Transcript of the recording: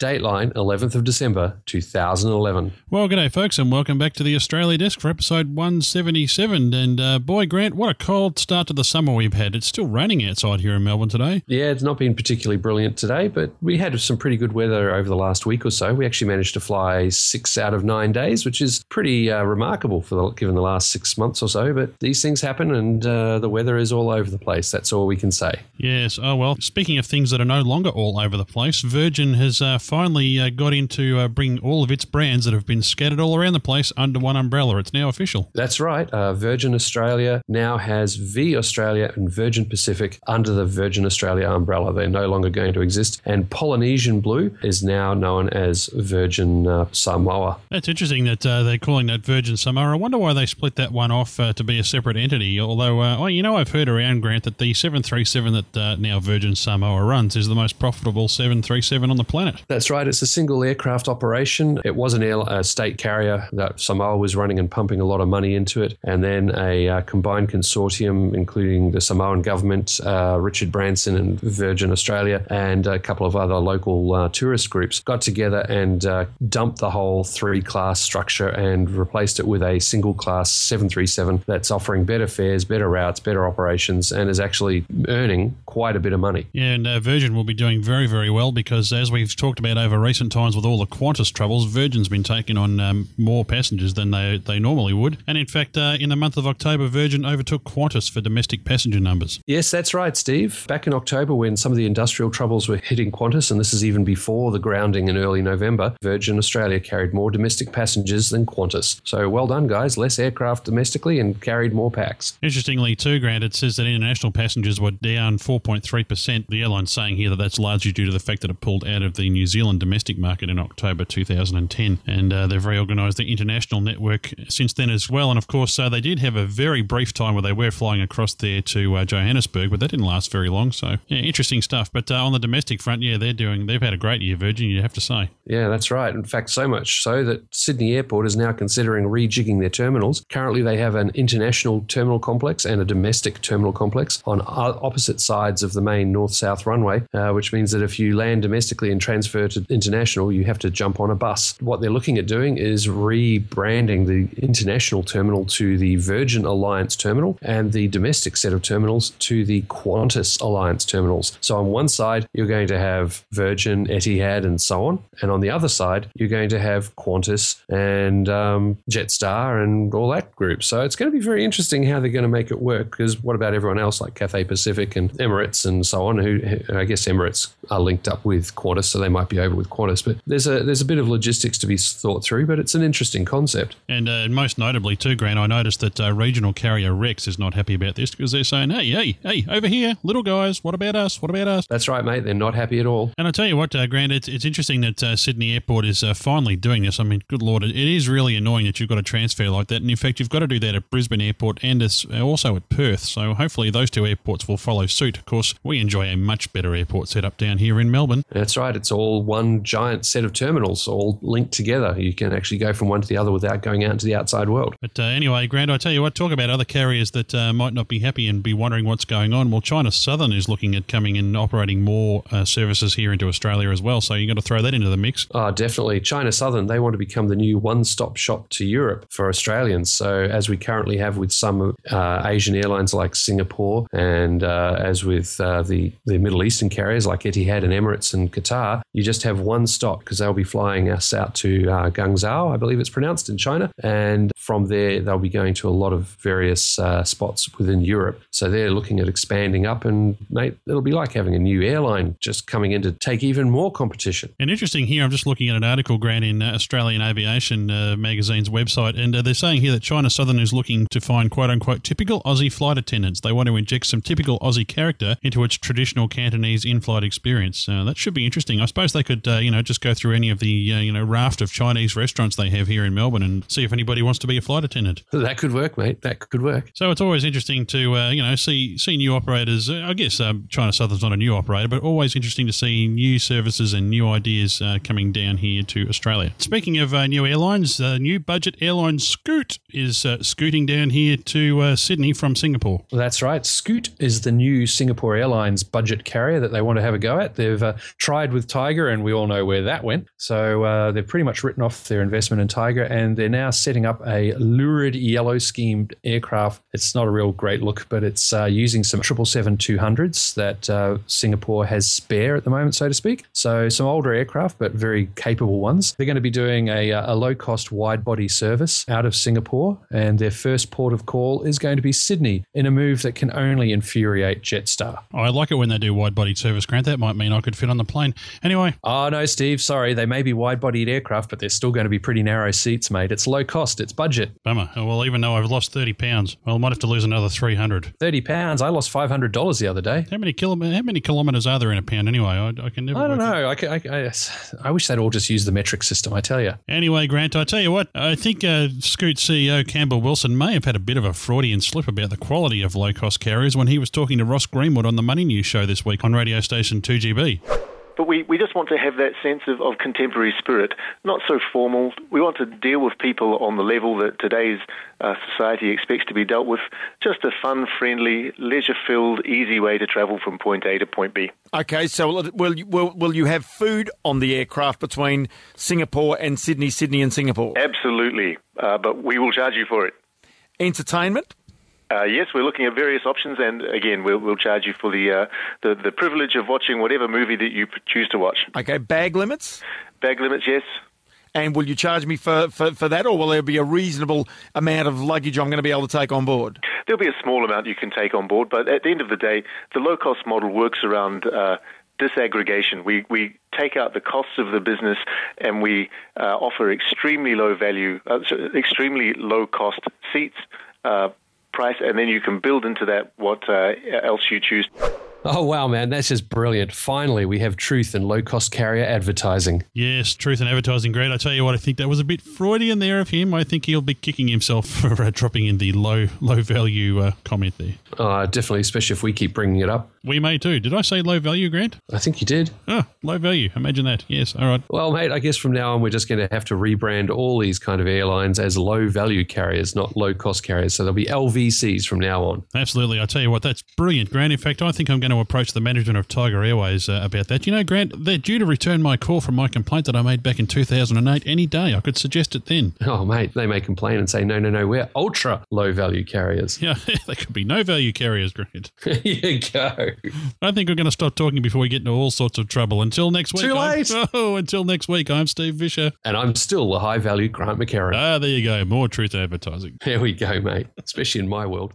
Dateline, 11th of December, 2011. Well, g'day, folks, and welcome back to the Australia Desk for episode 177. And uh, boy, Grant, what a cold start to the summer we've had. It's still raining outside here in Melbourne today. Yeah, it's not been particularly brilliant today, but we had some pretty good weather over the last week or so. We actually managed to fly six out of nine days, which is pretty uh, remarkable for the, given the last six months or so. But these things happen, and uh, the weather is all over the place. That's all we can say. Yes. Oh, well, speaking of things that are no longer all over the place, Virgin has uh, finally uh, got into uh, bringing all of its brands that have been scattered all around the place under one umbrella. It's now official. That's right. Uh, Virgin Australia now has V Australia and Virgin Pacific under the Virgin Australia umbrella. They're no longer going to exist. And Polynesian Blue is now known as Virgin uh, Samoa. That's interesting that uh, they're calling that Virgin Samoa. I wonder why they split that one off uh, to be a separate entity. Although, uh, oh, you know, I've heard around, Grant, that the 737 that uh, now Virgin Samoa runs is the most profitable 737 on the planet. That's right. It's a single aircraft operation. It was an air, a state carrier that Samoa was running and pumping a lot of money into it. And then a uh, combined consortium, including the Samoan government, uh, Richard Branson and Virgin Australia, and a couple of other local uh, tourist groups, got together and uh, dumped the whole three class structure and replaced it with a single class 737 that's offering better fares, better routes, better operations, and is actually earning quite a bit of money. Yeah, and uh, Virgin will be doing very, very well because, as we've talked about over recent times with all the Qantas troubles, Virgin's been taking on um, more passengers than they, they normally would. And in fact, uh, in the month of October, Virgin overtook Qantas for domestic passenger numbers. Yes, that's right, Steve. Back in October, when some of the industrial troubles were hitting Qantas, and this is even before the grounding in early November, Virgin Australia carried more domestic passengers than Qantas. So well done, guys. Less aircraft domestically and carried more pax. Interestingly, too, Grant, it says that international passengers were down 4.3%. The airline's saying here that that's largely due to the fact that it pulled out of the New Zealand domestic market in October 2010. And uh, they've reorganised the international network since then as well. And of course, uh, they did have a very brief time where they were flying across there to uh, Johannesburg, but that didn't last very long. So, yeah, interesting stuff. But uh, on the domestic front, yeah, they're doing, they've had a great year, Virgin, you have to say. Yeah, that's right. In fact, so much so that Sydney Airport is now considering rejigging their terminals. Currently, they have an international terminal complex and a domestic terminal complex on opposite sides of the main north south runway, uh, which means that if you land domestically and transfer to international, you have to jump on a bus. What they're looking at doing is rebranding the international terminal to the Virgin Alliance terminal and the domestic set of terminals to the Qantas Alliance terminals. So on one side, you're going to have Virgin, Etihad, and so on. And on the other side, you're going to have Qantas and um, Jetstar and all that group. So it's going to be very interesting how they're going to make it work. Because what about everyone else like Cathay Pacific and Emirates and so on? Who, I guess Emirates are linked up with Qantas, so they might be over with Qantas. But there's a there's a bit of logistics to be thought through, but it's an interesting concept. And uh, most notably, too, Grant, I noticed that uh, regional carrier Rex is not happy about this because they're saying, "Hey, hey, hey, over here, little guys, what about us? What about us?" That's right, mate. They're not happy at all. And I tell you what, uh, Grant, it's, it's interesting that uh, Sydney Airport is uh, finally doing this. I mean, good lord, it, it is really annoying that you've got to transfer like that. And in fact, you've got to do that at Brisbane Airport and also at Perth. So hopefully, those two airports will follow suit. Of course, we enjoy a much better airport setup down here in Melbourne. That's right. It's all one giant set of terminals, all linked together. You can actually go from one to the other without going out into the outside world. But uh, anyway, Grant, I tell you what, talk about other carriers that uh, might not be happy and be wondering what's going on. Well, China Southern is looking at coming and operating more uh, services here into Australia as well. So you've got to throw that into the mix. Oh, definitely. China Southern, they want to become the new one stop shop to Europe for Australians. So, as we currently have with some uh, Asian airlines like Singapore, and uh, as with uh, the, the Middle Eastern carriers like Etihad and Emirates and Qatar, you just have one stop because they'll be flying us out to uh, Guangzhou, I believe it's pronounced in China. And from there, they'll be going to a lot of various uh, spots within Europe. So, they're looking at expanding up, and mate, it'll be like having a new airline just coming in to take even more competition. And interesting here, I'm just looking at an article, Grant, in uh, Australian Aviation uh, magazine's website, and uh, they're saying here that China Southern is looking to find quote unquote typical Aussie flight attendants. They want to inject some typical Aussie character into its traditional Cantonese in flight experience. Uh, that should be interesting. I suppose they could, uh, you know, just go through any of the, uh, you know, raft of Chinese restaurants they have here in Melbourne and see if anybody wants to be a flight attendant. That could work, mate. That could work. So it's always interesting to, you know, see see new operators. I guess um, China Southern's not a new operator, but always interesting to see new services and new ideas coming down here to Australia. Speaking of new airlines, the new budget airline Scoot is uh, scooting down here to uh, Sydney from Singapore. That's right. Scoot is the new Singapore Airlines budget carrier that they want to have a go at. They've uh, tried with Tiger and we all know where that went. So uh, they've pretty much written off their investment in Tiger, and they're now setting up a lurid yellow schemed aircraft. It's not a real great look, but it's uh, using some 777-200s that uh, Singapore has spare at the moment, so to speak. So some older aircraft, but very capable ones. They're going to be doing a, uh, a low-cost wide-body service out of Singapore, and their first port of call is going to be Sydney in a move that can only infuriate Jetstar. I like it when they do wide body service, Grant. That might mean I could fit on the plane. Anyway. Oh, no, Steve. Sorry. They may be wide bodied aircraft, but they're still going to be pretty narrow seats, mate. It's low cost, it's budget. Bummer. Oh, well, even though I've lost 30 pounds, well, I might have to lose another 300. 30 pounds? I lost $500 the other day. How many, kilo- how many kilometres are there in a pound anyway? I, I can never. I don't know. I, can, I, I, I, wish they'd all just use the metric system, I tell you. Anyway, Grant, I tell you what, I think uh, Scoot CEO Campbell Wilson may have had a bit of a Freudian slip about the quality of low cost carriers when he was talking to Ross Greenwood on the Money News show this week on radio station 2GB. But we, we just want to have that sense of, of contemporary spirit, not so formal. We want to deal with people on the level that today's uh, society expects to be dealt with. Just a fun, friendly, leisure filled, easy way to travel from point A to point B. Okay, so will, will, will you have food on the aircraft between Singapore and Sydney, Sydney and Singapore? Absolutely, uh, but we will charge you for it. Entertainment? Uh, yes, we're looking at various options, and again, we'll, we'll charge you for the, uh, the the privilege of watching whatever movie that you choose to watch. Okay, bag limits. Bag limits, yes. And will you charge me for, for, for that, or will there be a reasonable amount of luggage I'm going to be able to take on board? There'll be a small amount you can take on board, but at the end of the day, the low cost model works around. Uh, disaggregation. We, we take out the costs of the business and we uh, offer extremely low value, uh, extremely low cost seats, uh, price, and then you can build into that what uh, else you choose. Oh, wow, man. That's just brilliant. Finally, we have truth in low cost carrier advertising. Yes, truth in advertising. Great. I tell you what, I think that was a bit Freudian there of him. I think he'll be kicking himself for uh, dropping in the low low value uh, comment there. Uh, definitely, especially if we keep bringing it up. We may too. Did I say low value, Grant? I think you did. Oh, low value. Imagine that. Yes. All right. Well, mate, I guess from now on, we're just going to have to rebrand all these kind of airlines as low value carriers, not low cost carriers. So there'll be LVCs from now on. Absolutely. I tell you what, that's brilliant, Grant. In fact, I think I'm going to approach the management of Tiger Airways uh, about that. You know, Grant, they're due to return my call from my complaint that I made back in 2008 any day. I could suggest it then. Oh, mate, they may complain and say, no, no, no, we're ultra low value carriers. Yeah, they could be no value carriers, Grant. You go. I think we're going to stop talking before we get into all sorts of trouble. Until next week. Too late. I'm, oh, until next week, I'm Steve Visscher. And I'm still the high value Grant McHerron. Ah, there you go. More truth advertising. There we go, mate. Especially in my world.